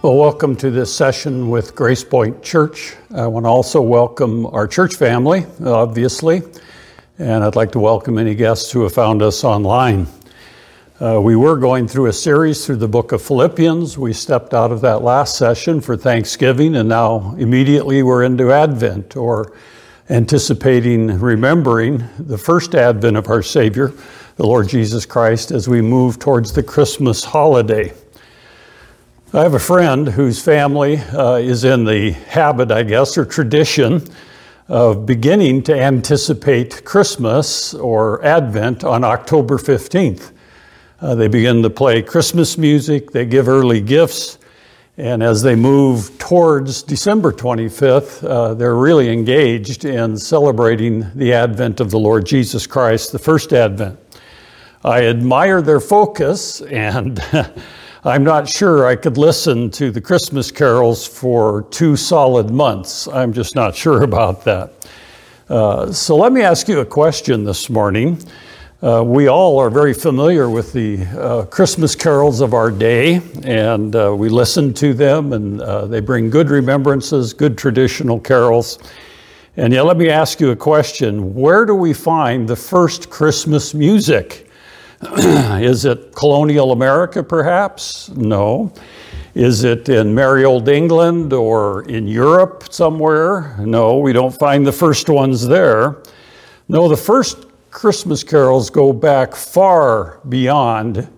Well, welcome to this session with Grace Point Church. I want to also welcome our church family, obviously, and I'd like to welcome any guests who have found us online. Uh, we were going through a series through the book of Philippians. We stepped out of that last session for Thanksgiving, and now immediately we're into Advent or anticipating, remembering the first Advent of our Savior, the Lord Jesus Christ, as we move towards the Christmas holiday. I have a friend whose family uh, is in the habit, I guess, or tradition of beginning to anticipate Christmas or Advent on October 15th. Uh, they begin to play Christmas music, they give early gifts, and as they move towards December 25th, uh, they're really engaged in celebrating the advent of the Lord Jesus Christ, the first advent. I admire their focus and I'm not sure I could listen to the Christmas carols for two solid months. I'm just not sure about that. Uh, so let me ask you a question this morning. Uh, we all are very familiar with the uh, Christmas carols of our day, and uh, we listen to them, and uh, they bring good remembrances, good traditional carols. And yet, let me ask you a question Where do we find the first Christmas music? Is it colonial America, perhaps? No. Is it in merry old England or in Europe somewhere? No, we don't find the first ones there. No, the first Christmas carols go back far beyond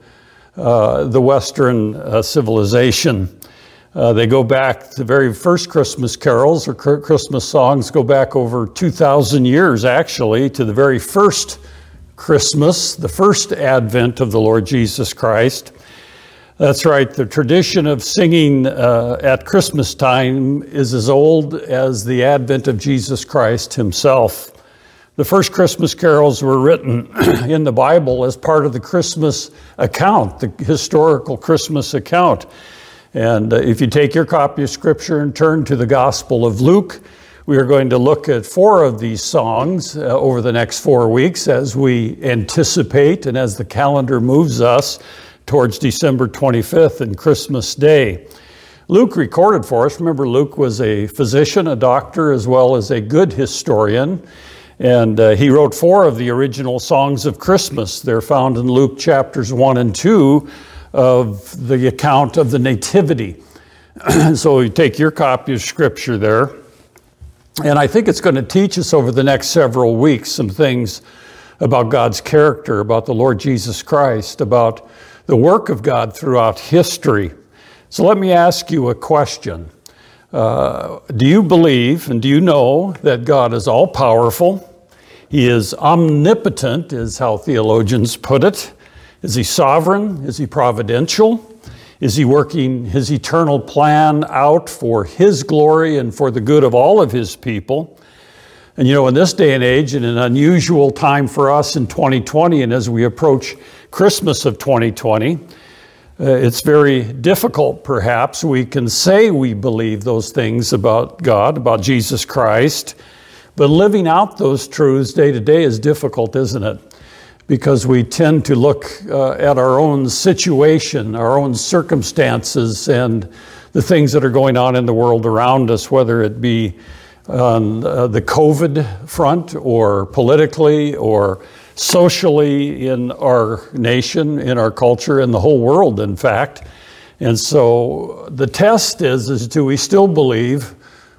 uh, the Western uh, civilization. Uh, they go back, the very first Christmas carols or Christmas songs go back over 2,000 years, actually, to the very first Christmas, the first advent of the Lord Jesus Christ. That's right, the tradition of singing uh, at Christmas time is as old as the advent of Jesus Christ himself. The first Christmas carols were written in the Bible as part of the Christmas account, the historical Christmas account. And uh, if you take your copy of Scripture and turn to the Gospel of Luke, we are going to look at four of these songs uh, over the next four weeks as we anticipate and as the calendar moves us towards December 25th and Christmas Day. Luke recorded for us. Remember, Luke was a physician, a doctor, as well as a good historian. And uh, he wrote four of the original songs of Christmas. They're found in Luke chapters 1 and 2 of the account of the Nativity. so you take your copy of Scripture there. And I think it's going to teach us over the next several weeks some things about God's character, about the Lord Jesus Christ, about the work of God throughout history. So let me ask you a question. Uh, do you believe and do you know that God is all powerful? He is omnipotent, is how theologians put it. Is he sovereign? Is he providential? Is he working his eternal plan out for his glory and for the good of all of his people? And you know, in this day and age, in an unusual time for us in 2020, and as we approach Christmas of 2020, uh, it's very difficult, perhaps. We can say we believe those things about God, about Jesus Christ, but living out those truths day to day is difficult, isn't it? Because we tend to look uh, at our own situation, our own circumstances, and the things that are going on in the world around us, whether it be on uh, the COVID front or politically or socially in our nation, in our culture, in the whole world, in fact. And so the test is, is do we still believe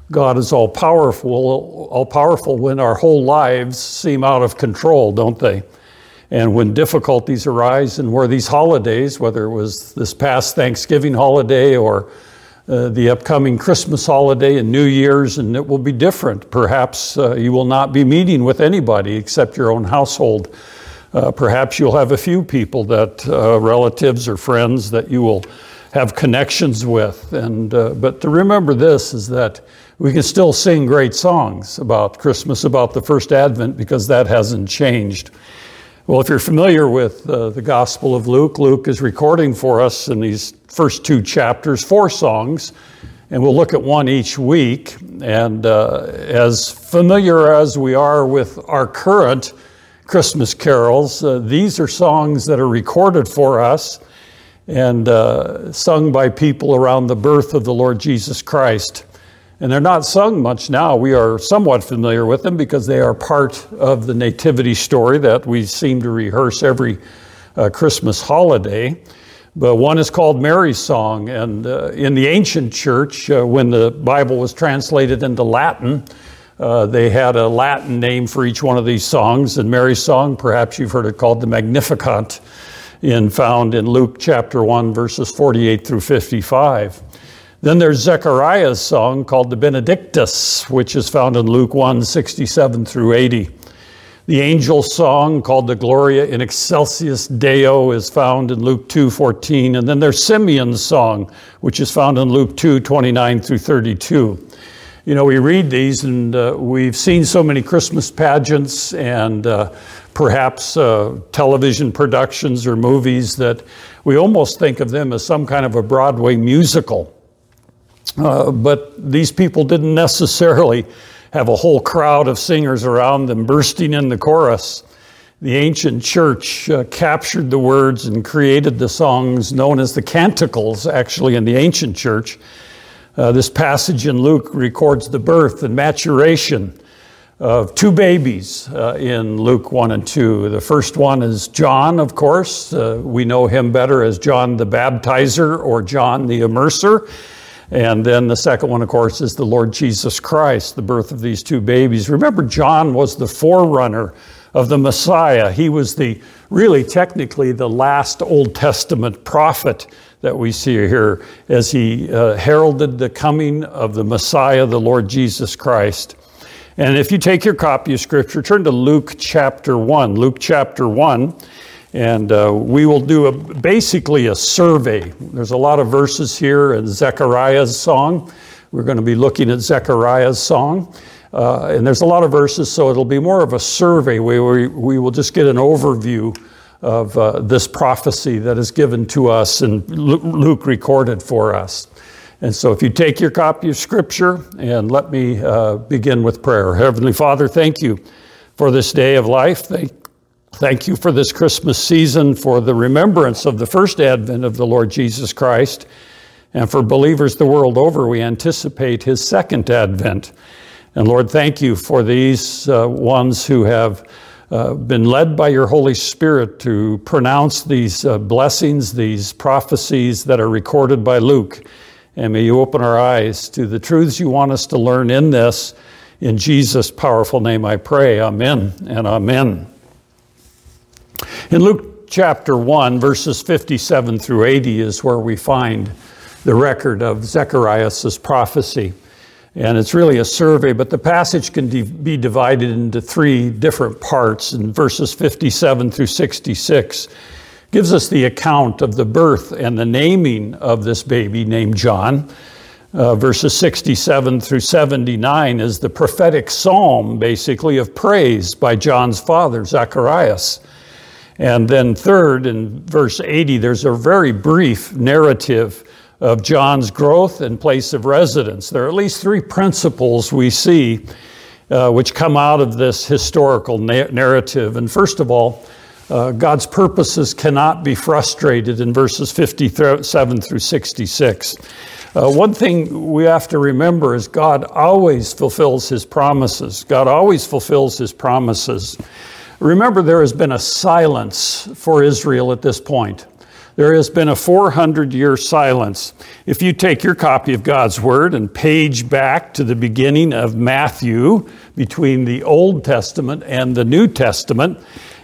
God is all powerful, all powerful when our whole lives seem out of control, don't they? And when difficulties arise, and where these holidays, whether it was this past Thanksgiving holiday or uh, the upcoming Christmas holiday and New Year's, and it will be different. Perhaps uh, you will not be meeting with anybody except your own household. Uh, perhaps you'll have a few people that uh, relatives or friends that you will have connections with. And uh, but to remember this is that we can still sing great songs about Christmas, about the first Advent, because that hasn't changed. Well, if you're familiar with uh, the Gospel of Luke, Luke is recording for us in these first two chapters four songs, and we'll look at one each week. And uh, as familiar as we are with our current Christmas carols, uh, these are songs that are recorded for us. and uh, sung by people around the birth of the Lord Jesus Christ. And they're not sung much now. We are somewhat familiar with them because they are part of the nativity story that we seem to rehearse every uh, Christmas holiday. But one is called Mary's Song. And uh, in the ancient church, uh, when the Bible was translated into Latin, uh, they had a Latin name for each one of these songs. And Mary's Song, perhaps you've heard it called the Magnificat, in, found in Luke chapter 1, verses 48 through 55. Then there's Zechariah's song called the Benedictus, which is found in Luke 1, 67 through 80. The angel song called the Gloria in Excelsis Deo is found in Luke 2:14, and then there's Simeon's song, which is found in Luke 2:29 through 32. You know, we read these, and uh, we've seen so many Christmas pageants and uh, perhaps uh, television productions or movies that we almost think of them as some kind of a Broadway musical. Uh, but these people didn't necessarily have a whole crowd of singers around them bursting in the chorus. The ancient church uh, captured the words and created the songs known as the canticles, actually, in the ancient church. Uh, this passage in Luke records the birth and maturation of two babies uh, in Luke 1 and 2. The first one is John, of course. Uh, we know him better as John the Baptizer or John the Immerser. And then the second one, of course, is the Lord Jesus Christ, the birth of these two babies. Remember, John was the forerunner of the Messiah. He was the really technically the last Old Testament prophet that we see here as he uh, heralded the coming of the Messiah, the Lord Jesus Christ. And if you take your copy of Scripture, turn to Luke chapter 1. Luke chapter 1. And uh, we will do a, basically a survey. There's a lot of verses here in Zechariah's song. We're going to be looking at Zechariah's song. Uh, and there's a lot of verses, so it'll be more of a survey where we, we will just get an overview of uh, this prophecy that is given to us and Luke recorded for us. And so, if you take your copy of Scripture and let me uh, begin with prayer. Heavenly Father, thank you for this day of life. Thank Thank you for this Christmas season, for the remembrance of the first advent of the Lord Jesus Christ. And for believers the world over, we anticipate his second advent. And Lord, thank you for these uh, ones who have uh, been led by your Holy Spirit to pronounce these uh, blessings, these prophecies that are recorded by Luke. And may you open our eyes to the truths you want us to learn in this. In Jesus' powerful name I pray. Amen and amen. In Luke chapter 1, verses 57 through 80 is where we find the record of Zechariah's prophecy. And it's really a survey, but the passage can be divided into three different parts. In verses 57 through 66, gives us the account of the birth and the naming of this baby named John. Uh, verses 67 through 79 is the prophetic psalm, basically, of praise by John's father, Zacharias. And then, third, in verse 80, there's a very brief narrative of John's growth and place of residence. There are at least three principles we see uh, which come out of this historical na- narrative. And first of all, uh, God's purposes cannot be frustrated in verses 57 through 66. Uh, one thing we have to remember is God always fulfills his promises. God always fulfills his promises. Remember, there has been a silence for Israel at this point. There has been a 400 year silence. If you take your copy of God's Word and page back to the beginning of Matthew, between the Old Testament and the New Testament,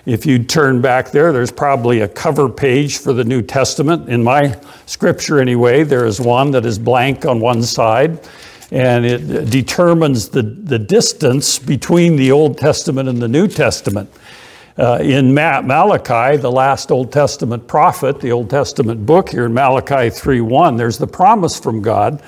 if you turn back there, there's probably a cover page for the New Testament. In my scripture, anyway, there is one that is blank on one side and it determines the, the distance between the Old Testament and the New Testament. Uh, in Ma- Malachi, the last Old Testament prophet, the Old Testament book here in Malachi 3:1, there's the promise from God.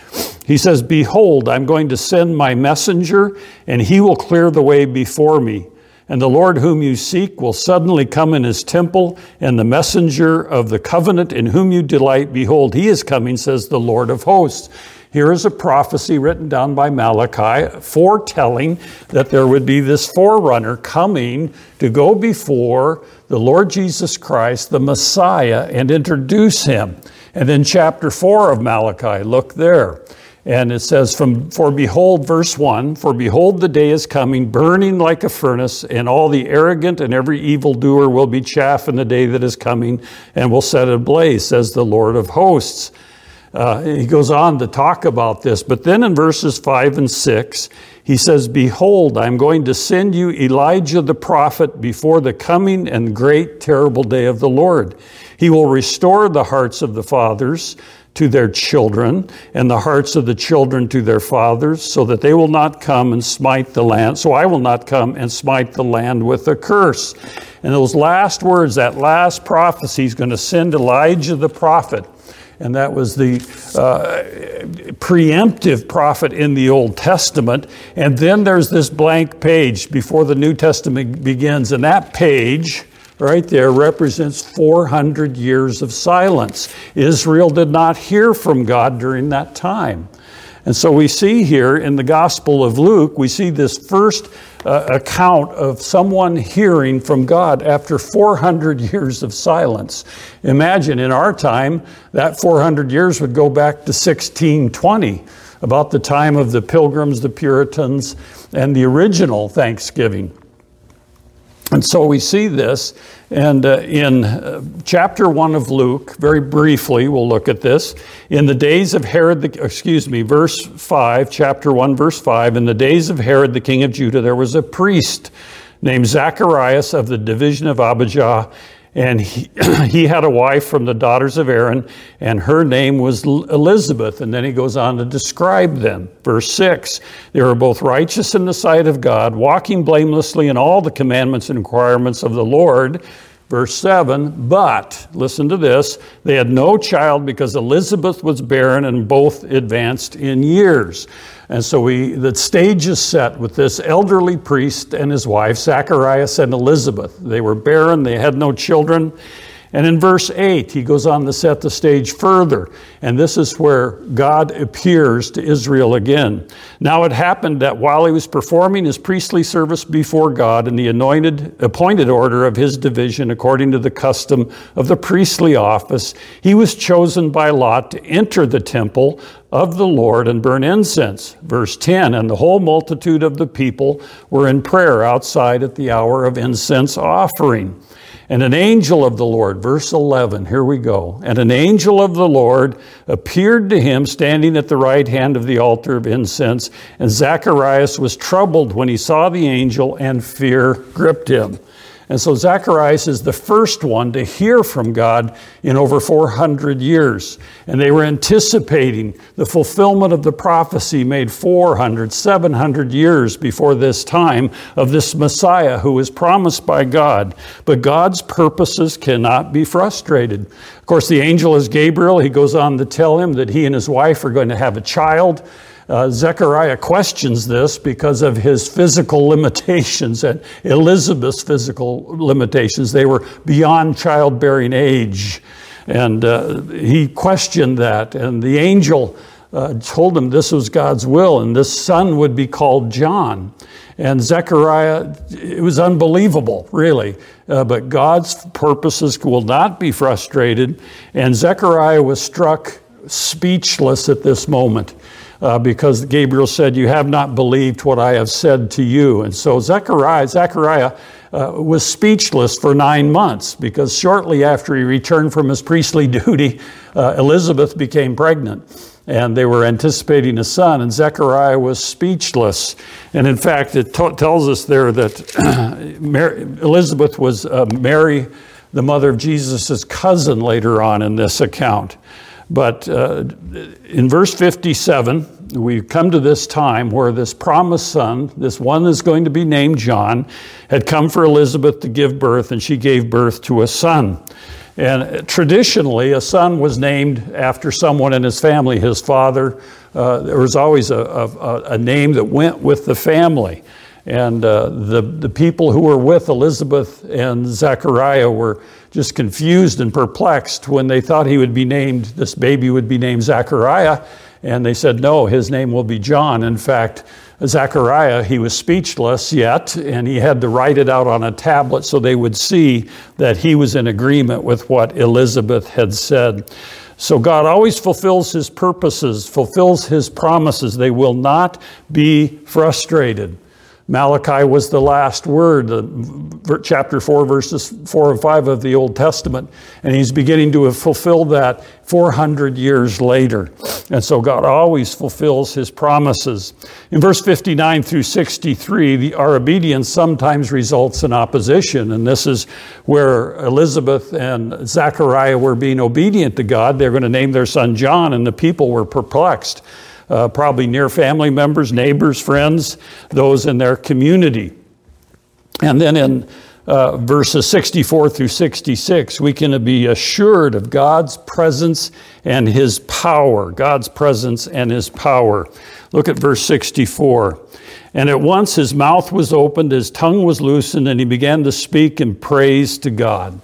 He says, "Behold, I'm going to send my messenger, and he will clear the way before me." And the Lord whom you seek will suddenly come in his temple, and the messenger of the covenant in whom you delight, behold, he is coming, says the Lord of hosts. Here is a prophecy written down by Malachi foretelling that there would be this forerunner coming to go before the Lord Jesus Christ, the Messiah, and introduce him. And then, chapter 4 of Malachi, look there. And it says, from, For behold, verse 1 For behold, the day is coming, burning like a furnace, and all the arrogant and every evildoer will be chaff in the day that is coming, and will set ablaze, says the Lord of hosts. Uh, he goes on to talk about this, but then in verses 5 and 6, he says, Behold, I'm going to send you Elijah the prophet before the coming and great terrible day of the Lord. He will restore the hearts of the fathers to their children, and the hearts of the children to their fathers, so that they will not come and smite the land. So I will not come and smite the land with a curse. And those last words, that last prophecy, he's going to send Elijah the prophet and that was the uh, preemptive prophet in the Old Testament. And then there's this blank page before the New Testament begins, and that page right there represents 400 years of silence. Israel did not hear from God during that time. And so we see here in the Gospel of Luke, we see this first uh, account of someone hearing from God after 400 years of silence. Imagine in our time, that 400 years would go back to 1620, about the time of the Pilgrims, the Puritans, and the original Thanksgiving. And so we see this, and uh, in uh, chapter 1 of Luke, very briefly, we'll look at this. In the days of Herod, the, excuse me, verse 5, chapter 1, verse 5, in the days of Herod the king of Judah, there was a priest named Zacharias of the division of Abijah and he, he had a wife from the daughters of Aaron, and her name was Elizabeth. And then he goes on to describe them. Verse 6 They were both righteous in the sight of God, walking blamelessly in all the commandments and requirements of the Lord. Verse 7 But, listen to this, they had no child because Elizabeth was barren and both advanced in years. And so we, the stage is set with this elderly priest and his wife, Zacharias and Elizabeth. They were barren, they had no children. And in verse 8, he goes on to set the stage further. And this is where God appears to Israel again. Now it happened that while he was performing his priestly service before God in the anointed, appointed order of his division, according to the custom of the priestly office, he was chosen by Lot to enter the temple of the Lord and burn incense. Verse 10 And the whole multitude of the people were in prayer outside at the hour of incense offering. And an angel of the Lord, verse 11, here we go. And an angel of the Lord appeared to him standing at the right hand of the altar of incense. And Zacharias was troubled when he saw the angel, and fear gripped him. And so Zacharias is the first one to hear from God in over 400 years. And they were anticipating the fulfillment of the prophecy made 400, 700 years before this time of this Messiah who was promised by God. But God's purposes cannot be frustrated. Of course, the angel is Gabriel. He goes on to tell him that he and his wife are going to have a child. Uh, Zechariah questions this because of his physical limitations and Elizabeth's physical limitations. They were beyond childbearing age. And uh, he questioned that. And the angel uh, told him this was God's will, and this son would be called John. And Zechariah, it was unbelievable, really. Uh, but God's purposes will not be frustrated. And Zechariah was struck speechless at this moment uh, because Gabriel said, You have not believed what I have said to you. And so Zechariah, Zechariah uh, was speechless for nine months because shortly after he returned from his priestly duty, uh, Elizabeth became pregnant. And they were anticipating a son, and Zechariah was speechless. And in fact, it t- tells us there that Mary, Elizabeth was uh, Mary, the mother of Jesus' cousin, later on in this account. But uh, in verse 57, we come to this time where this promised son, this one that's going to be named John, had come for Elizabeth to give birth, and she gave birth to a son. And traditionally, a son was named after someone in his family, his father. Uh, there was always a, a, a, name that went with the family. And uh, the, the people who were with Elizabeth and Zechariah were just confused and perplexed when they thought he would be named, this baby would be named Zechariah. And they said, no, his name will be John. In fact, Zechariah, he was speechless yet, and he had to write it out on a tablet so they would see that he was in agreement with what Elizabeth had said. So God always fulfills his purposes, fulfills his promises. They will not be frustrated. Malachi was the last word, chapter 4, verses 4 and 5 of the Old Testament. And he's beginning to fulfill that 400 years later. And so God always fulfills his promises. In verse 59 through 63, the, our obedience sometimes results in opposition. And this is where Elizabeth and Zechariah were being obedient to God. They're going to name their son John, and the people were perplexed uh, probably near family members, neighbors, friends, those in their community. And then in uh, verses 64 through 66, we can be assured of God's presence and His power. God's presence and His power. Look at verse 64. And at once his mouth was opened, his tongue was loosened, and he began to speak in praise to God.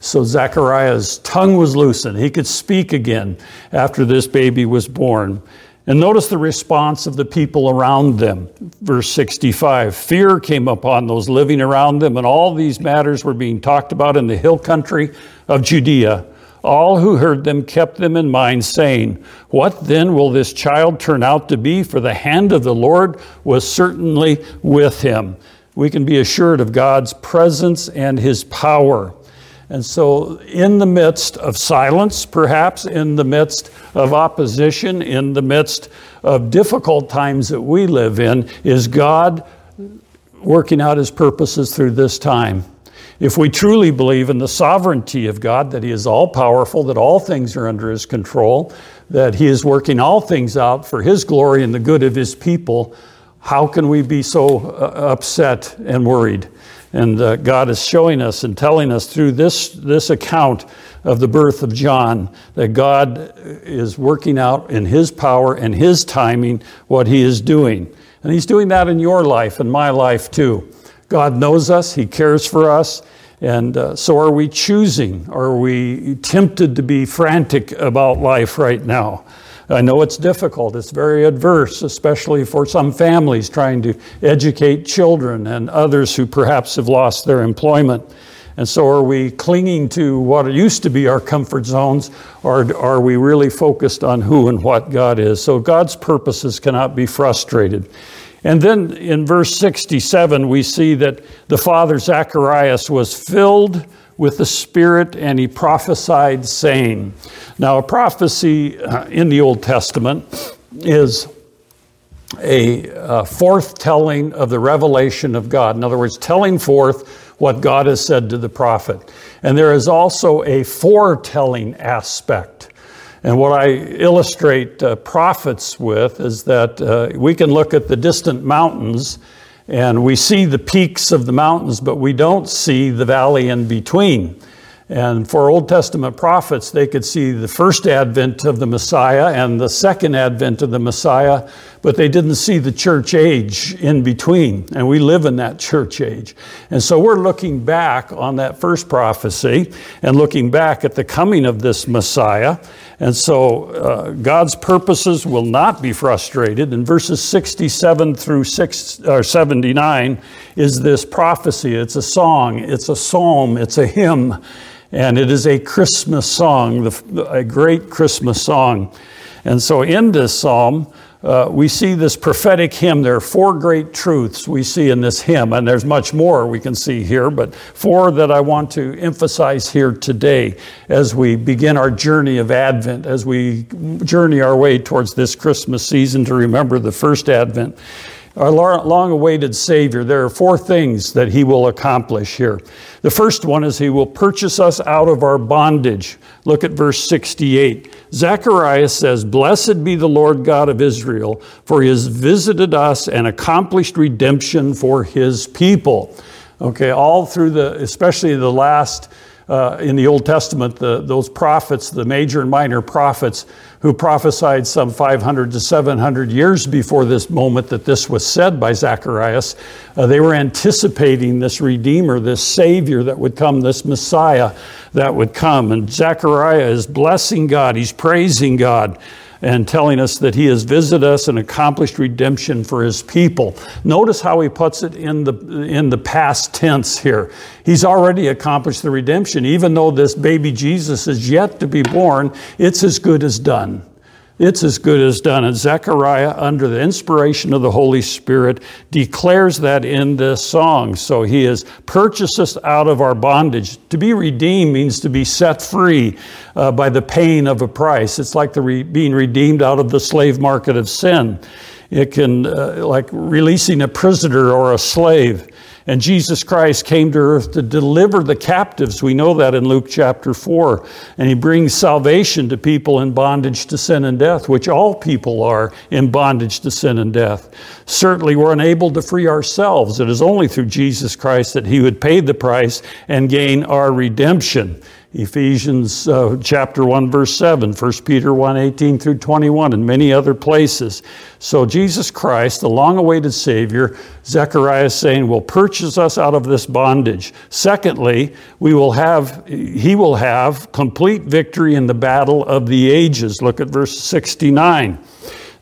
So Zechariah's tongue was loosened. He could speak again after this baby was born. And notice the response of the people around them. Verse 65 Fear came upon those living around them, and all these matters were being talked about in the hill country of Judea. All who heard them kept them in mind, saying, What then will this child turn out to be? For the hand of the Lord was certainly with him. We can be assured of God's presence and his power. And so, in the midst of silence, perhaps in the midst of opposition, in the midst of difficult times that we live in, is God working out his purposes through this time. If we truly believe in the sovereignty of God, that he is all powerful, that all things are under his control, that he is working all things out for his glory and the good of his people, how can we be so uh, upset and worried? And uh, God is showing us and telling us through this, this account of the birth of John that God is working out in His power and His timing what He is doing. And He's doing that in your life and my life too. God knows us, He cares for us. And uh, so, are we choosing? Are we tempted to be frantic about life right now? I know it's difficult, it's very adverse, especially for some families trying to educate children and others who perhaps have lost their employment. And so, are we clinging to what used to be our comfort zones, or are we really focused on who and what God is? So, God's purposes cannot be frustrated. And then in verse 67, we see that the father Zacharias was filled with the Spirit and he prophesied, saying, Now, a prophecy uh, in the Old Testament is a uh, forthtelling of the revelation of God. In other words, telling forth what God has said to the prophet. And there is also a foretelling aspect. And what I illustrate uh, prophets with is that uh, we can look at the distant mountains and we see the peaks of the mountains, but we don't see the valley in between. And for Old Testament prophets, they could see the first advent of the Messiah and the second advent of the Messiah, but they didn't see the church age in between. And we live in that church age. And so we're looking back on that first prophecy and looking back at the coming of this Messiah. And so uh, God's purposes will not be frustrated. In verses 67 through 6, or 79 is this prophecy. It's a song, it's a psalm, it's a hymn. And it is a Christmas song, a great Christmas song. And so in this psalm, uh, we see this prophetic hymn. There are four great truths we see in this hymn, and there's much more we can see here, but four that I want to emphasize here today as we begin our journey of Advent, as we journey our way towards this Christmas season to remember the first Advent our long awaited Savior, there are four things that He will accomplish here. The first one is He will purchase us out of our bondage. Look at verse 68. Zechariah says, Blessed be the Lord God of Israel, for He has visited us and accomplished redemption for His people. Okay, all through the, especially the last uh, in the Old Testament, the, those prophets, the major and minor prophets, who prophesied some 500 to 700 years before this moment that this was said by Zacharias, uh, they were anticipating this Redeemer, this Savior that would come, this Messiah that would come. And Zechariah is blessing God, he's praising God. And telling us that he has visited us and accomplished redemption for his people. Notice how he puts it in the, in the past tense here. He's already accomplished the redemption. Even though this baby Jesus is yet to be born, it's as good as done. It's as good as done. And Zechariah, under the inspiration of the Holy Spirit, declares that in this song. So he has purchased us out of our bondage. To be redeemed means to be set free uh, by the paying of a price. It's like the re- being redeemed out of the slave market of sin. It can, uh, like releasing a prisoner or a slave. And Jesus Christ came to earth to deliver the captives. We know that in Luke chapter 4. And he brings salvation to people in bondage to sin and death, which all people are in bondage to sin and death. Certainly, we're unable to free ourselves. It is only through Jesus Christ that he would pay the price and gain our redemption. Ephesians uh, chapter 1 verse 7, 1 Peter 1 18 through 21 and many other places. So Jesus Christ, the long-awaited Savior, Zechariah is saying will purchase us out of this bondage. Secondly, we will have he will have complete victory in the battle of the ages. Look at verse 69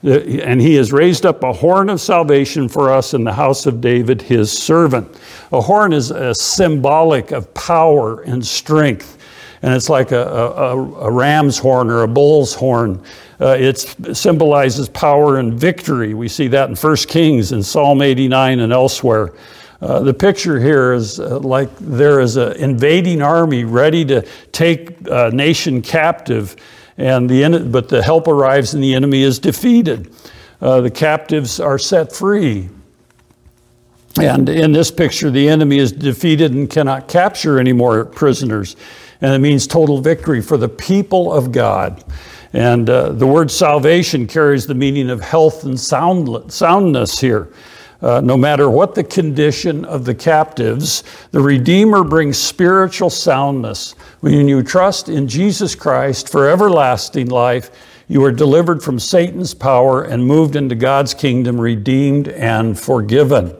and he has raised up a horn of salvation for us in the house of David, his servant. A horn is a symbolic of power and strength and it's like a, a, a ram's horn or a bull's horn. Uh, it symbolizes power and victory. We see that in 1 Kings and Psalm 89 and elsewhere. Uh, the picture here is uh, like there is an invading army ready to take a nation captive, and the but the help arrives and the enemy is defeated. Uh, the captives are set free. And in this picture, the enemy is defeated and cannot capture any more prisoners and it means total victory for the people of God. And uh, the word salvation carries the meaning of health and sound, soundness here. Uh, no matter what the condition of the captives, the Redeemer brings spiritual soundness. When you trust in Jesus Christ for everlasting life, you are delivered from Satan's power and moved into God's kingdom, redeemed and forgiven.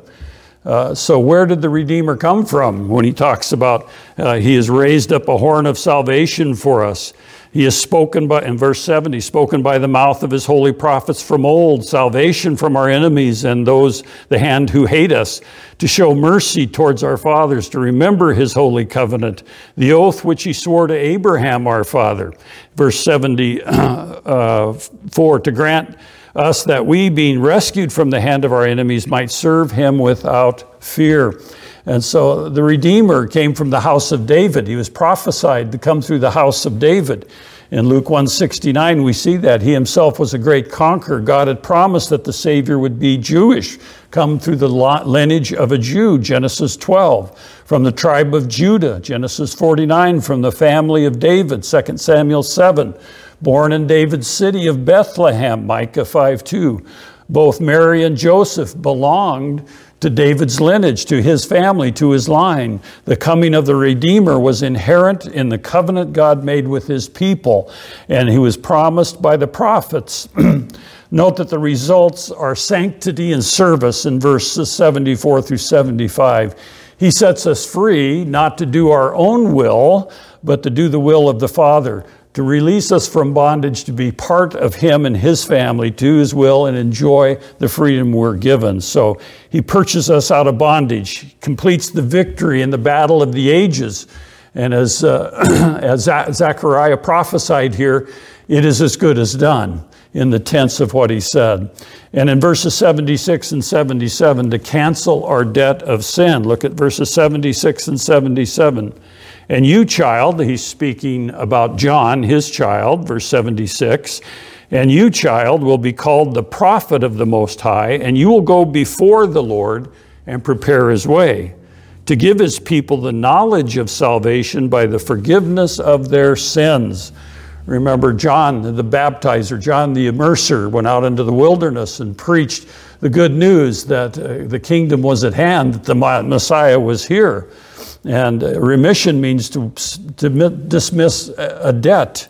Uh, so, where did the Redeemer come from when he talks about uh, he has raised up a horn of salvation for us? He has spoken by, in verse 70, he's spoken by the mouth of his holy prophets from old, salvation from our enemies and those, the hand who hate us, to show mercy towards our fathers, to remember his holy covenant, the oath which he swore to Abraham our father. Verse 74, uh, to grant us that we, being rescued from the hand of our enemies, might serve him without fear. And so the Redeemer came from the house of David. He was prophesied to come through the house of David. In Luke 169, we see that. He himself was a great conqueror. God had promised that the Savior would be Jewish, come through the lineage of a Jew, Genesis 12. From the tribe of Judah, Genesis 49. From the family of David, 2 Samuel 7 born in David's city of Bethlehem, Micah 5 2. Both Mary and Joseph belonged to David's lineage, to his family, to his line. The coming of the Redeemer was inherent in the covenant God made with his people, and he was promised by the prophets. Note that the results are sanctity and service in verses 74 through 75. He sets us free not to do our own will, but to do the will of the Father to release us from bondage, to be part of Him and His family, to His will, and enjoy the freedom we're given. So He purchases us out of bondage, completes the victory in the battle of the ages. And as, uh, as Zechariah prophesied here, it is as good as done in the tense of what he said. And in verses 76 and 77, to cancel our debt of sin. Look at verses 76 and 77. And you, child, he's speaking about John, his child, verse 76. And you, child, will be called the prophet of the Most High, and you will go before the Lord and prepare his way, to give his people the knowledge of salvation by the forgiveness of their sins. Remember, John the baptizer, John the immerser, went out into the wilderness and preached the good news that uh, the kingdom was at hand, that the Messiah was here. And remission means to, to dismiss a debt.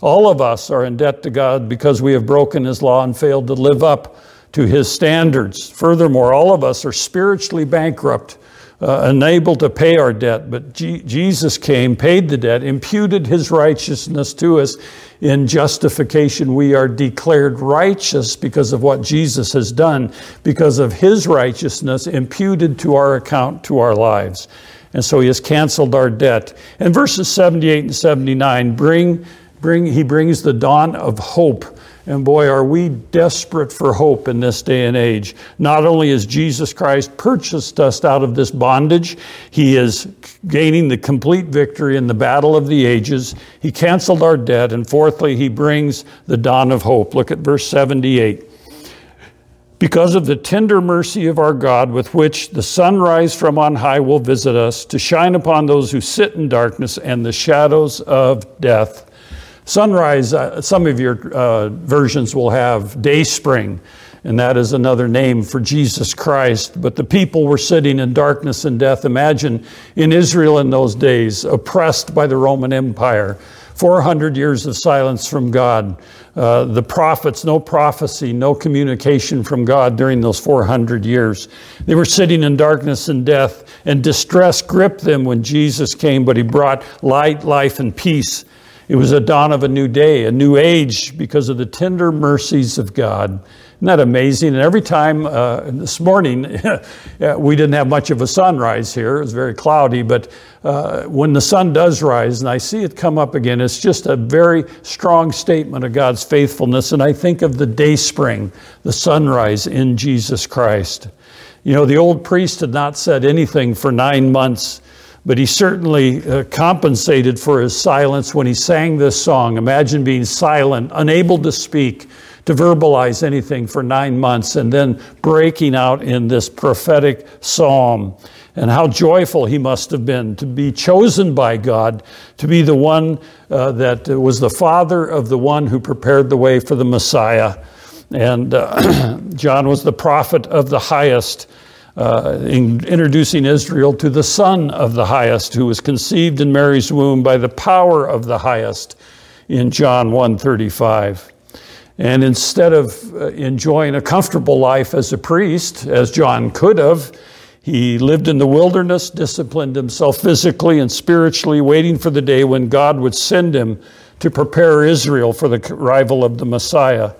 All of us are in debt to God because we have broken His law and failed to live up to His standards. Furthermore, all of us are spiritually bankrupt uh, unable to pay our debt, but G- Jesus came, paid the debt, imputed his righteousness to us. In justification, we are declared righteous because of what Jesus has done, because of his righteousness imputed to our account, to our lives. And so he has canceled our debt. And verses 78 and 79 bring, bring he brings the dawn of hope and boy, are we desperate for hope in this day and age. Not only has Jesus Christ purchased us out of this bondage, He is gaining the complete victory in the battle of the ages. He canceled our debt. And fourthly, He brings the dawn of hope. Look at verse 78 because of the tender mercy of our God, with which the sunrise from on high will visit us, to shine upon those who sit in darkness and the shadows of death. Sunrise, uh, some of your uh, versions will have day spring, and that is another name for Jesus Christ. But the people were sitting in darkness and death. Imagine in Israel in those days, oppressed by the Roman Empire, 400 years of silence from God. Uh, the prophets, no prophecy, no communication from God during those 400 years. They were sitting in darkness and death, and distress gripped them when Jesus came, but he brought light, life, and peace it was a dawn of a new day, a new age because of the tender mercies of God. Isn't that amazing? And every time uh, this morning, we didn't have much of a sunrise here. It was very cloudy, but uh, when the sun does rise and I see it come up again, it's just a very strong statement of God's faithfulness. And I think of the day spring, the sunrise in Jesus Christ. You know, the old priest had not said anything for nine months but he certainly uh, compensated for his silence when he sang this song. Imagine being silent, unable to speak, to verbalize anything for nine months, and then breaking out in this prophetic psalm. And how joyful he must have been to be chosen by God, to be the one uh, that was the father of the one who prepared the way for the Messiah. And uh, John was the prophet of the highest uh, in introducing Israel to the Son of the Highest, who was conceived in Mary's womb by the power of the Highest in John 1:35. And instead of uh, enjoying a comfortable life as a priest, as John could have, he lived in the wilderness, disciplined himself physically and spiritually, waiting for the day when God would send him to prepare Israel for the arrival of the Messiah.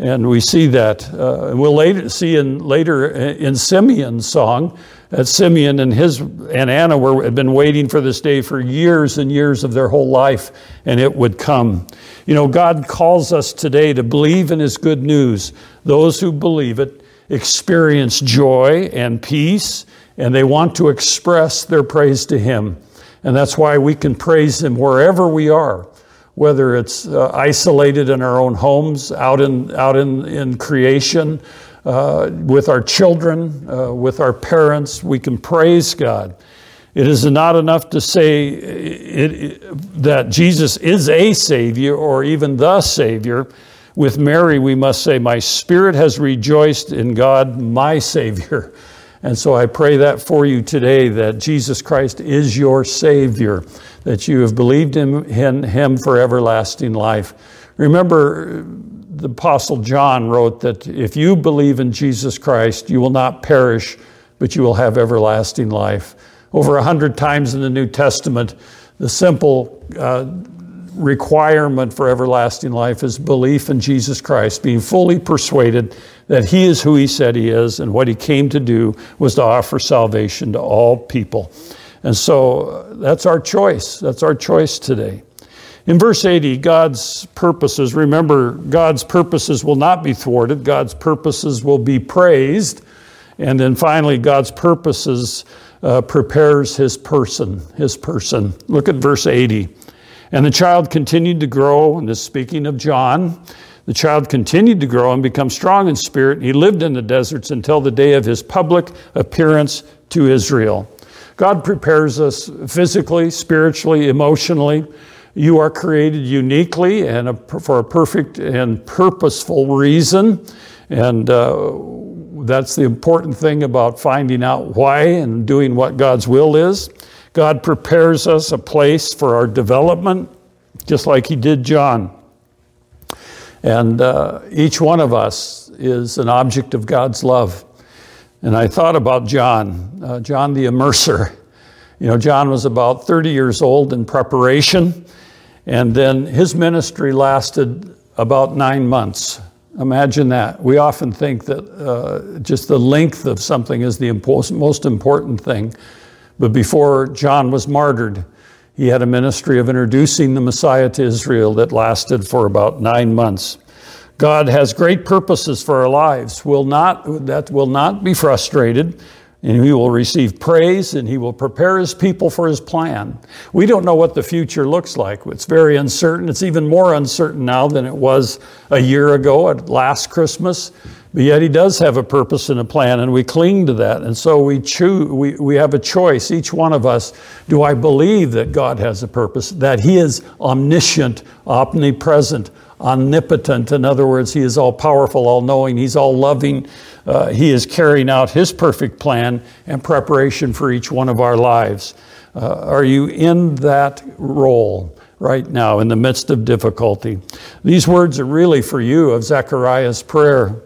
And we see that. Uh, we'll later see in later in Simeon's song that Simeon and his and Anna were had been waiting for this day for years and years of their whole life, and it would come. You know, God calls us today to believe in His good news. Those who believe it experience joy and peace, and they want to express their praise to Him. And that's why we can praise Him wherever we are whether it's uh, isolated in our own homes, out in, out in, in creation, uh, with our children, uh, with our parents, we can praise God. It is not enough to say it, it, that Jesus is a Savior or even the Savior. With Mary, we must say, My spirit has rejoiced in God, my Savior. And so I pray that for you today that Jesus Christ is your Savior that you have believed in him for everlasting life. Remember, the Apostle John wrote that if you believe in Jesus Christ, you will not perish, but you will have everlasting life. Over a hundred times in the New Testament, the simple uh, requirement for everlasting life is belief in Jesus Christ, being fully persuaded that He is who He said He is, and what He came to do was to offer salvation to all people. And so uh, that's our choice. That's our choice today. In verse 80, God's purposes, remember, God's purposes will not be thwarted, God's purposes will be praised. And then finally, God's purposes uh, prepares his person, his person. Look at verse 80. And the child continued to grow, and this speaking of John, the child continued to grow and become strong in spirit. He lived in the deserts until the day of his public appearance to Israel. God prepares us physically, spiritually, emotionally. You are created uniquely and a, for a perfect and purposeful reason. And uh, that's the important thing about finding out why and doing what God's will is. God prepares us a place for our development, just like He did John. And uh, each one of us is an object of God's love. And I thought about John, uh, John the Immerser. You know, John was about 30 years old in preparation, and then his ministry lasted about nine months. Imagine that. We often think that uh, just the length of something is the most important thing. But before John was martyred, he had a ministry of introducing the Messiah to Israel that lasted for about nine months. God has great purposes for our lives. Will not, that will not be frustrated, and He will receive praise and He will prepare His people for His plan. We don't know what the future looks like. It's very uncertain. It's even more uncertain now than it was a year ago at last Christmas. But yet He does have a purpose and a plan, and we cling to that. And so we choose, we, we have a choice, each one of us. Do I believe that God has a purpose, that He is omniscient, omnipresent, omnipotent. In other words, He is all powerful, all knowing, He's all loving. Uh, he is carrying out His perfect plan and preparation for each one of our lives. Uh, are you in that role? Right now, in the midst of difficulty. These words are really for you of Zechariah's prayer.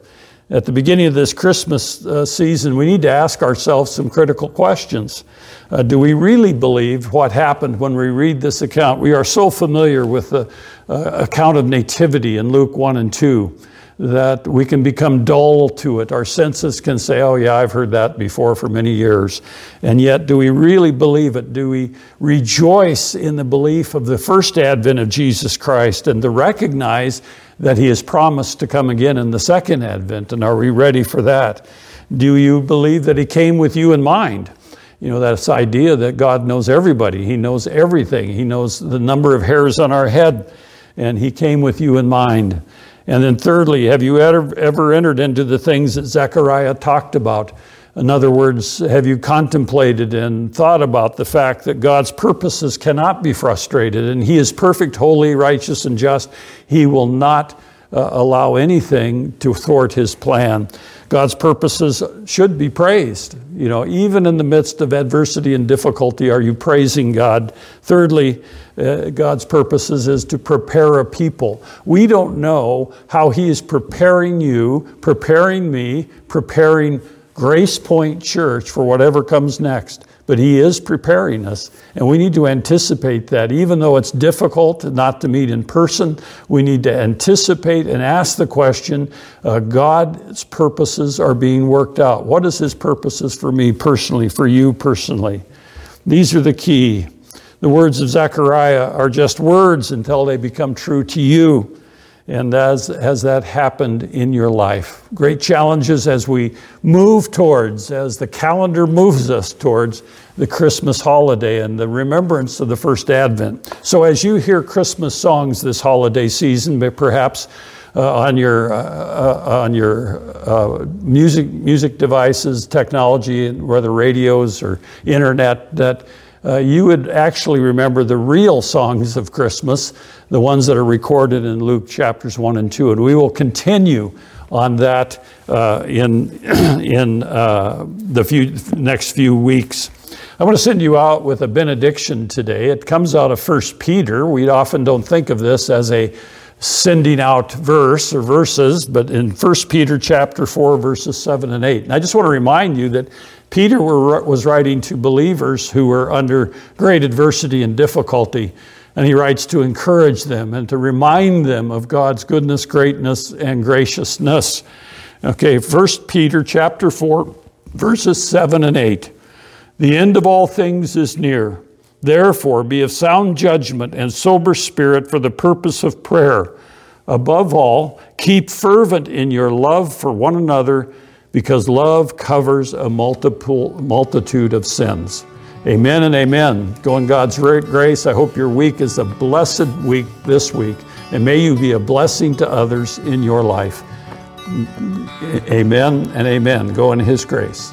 At the beginning of this Christmas uh, season, we need to ask ourselves some critical questions. Uh, do we really believe what happened when we read this account? We are so familiar with the account of nativity in Luke 1 and 2 that we can become dull to it. Our senses can say, oh, yeah, I've heard that before for many years. And yet, do we really believe it? Do we rejoice in the belief of the first advent of Jesus Christ and to recognize that He has promised to come again in the second advent? And are we ready for that? Do you believe that He came with you in mind? You know, that's idea that God knows everybody. He knows everything. He knows the number of hairs on our head, and He came with you in mind. And then, thirdly, have you ever, ever entered into the things that Zechariah talked about? In other words, have you contemplated and thought about the fact that God's purposes cannot be frustrated and He is perfect, holy, righteous, and just? He will not uh, allow anything to thwart His plan. God's purposes should be praised. You know, even in the midst of adversity and difficulty, are you praising God? Thirdly, uh, God's purposes is to prepare a people. We don't know how He is preparing you, preparing me, preparing Grace Point Church for whatever comes next. But He is preparing us, and we need to anticipate that. Even though it's difficult not to meet in person, we need to anticipate and ask the question uh, God's purposes are being worked out. What is His purposes for me personally, for you personally? These are the key. The words of Zechariah are just words until they become true to you. And as, has that happened in your life? Great challenges as we move towards, as the calendar moves us towards the Christmas holiday and the remembrance of the first Advent. So, as you hear Christmas songs this holiday season, perhaps uh, on your, uh, uh, on your uh, music, music devices, technology, whether radios or internet, that uh, you would actually remember the real songs of Christmas, the ones that are recorded in Luke chapters 1 and 2. And we will continue on that uh, in, in uh, the few, next few weeks. I want to send you out with a benediction today. It comes out of 1 Peter. We often don't think of this as a sending out verse or verses, but in 1 Peter chapter 4, verses 7 and 8. And I just want to remind you that Peter were, was writing to believers who were under great adversity and difficulty. And he writes to encourage them and to remind them of God's goodness, greatness, and graciousness. Okay, 1 Peter chapter 4, verses 7 and 8. The end of all things is near. Therefore, be of sound judgment and sober spirit for the purpose of prayer. Above all, keep fervent in your love for one another because love covers a multiple, multitude of sins. Amen and amen. Go in God's grace. I hope your week is a blessed week this week, and may you be a blessing to others in your life. Amen and amen. Go in His grace.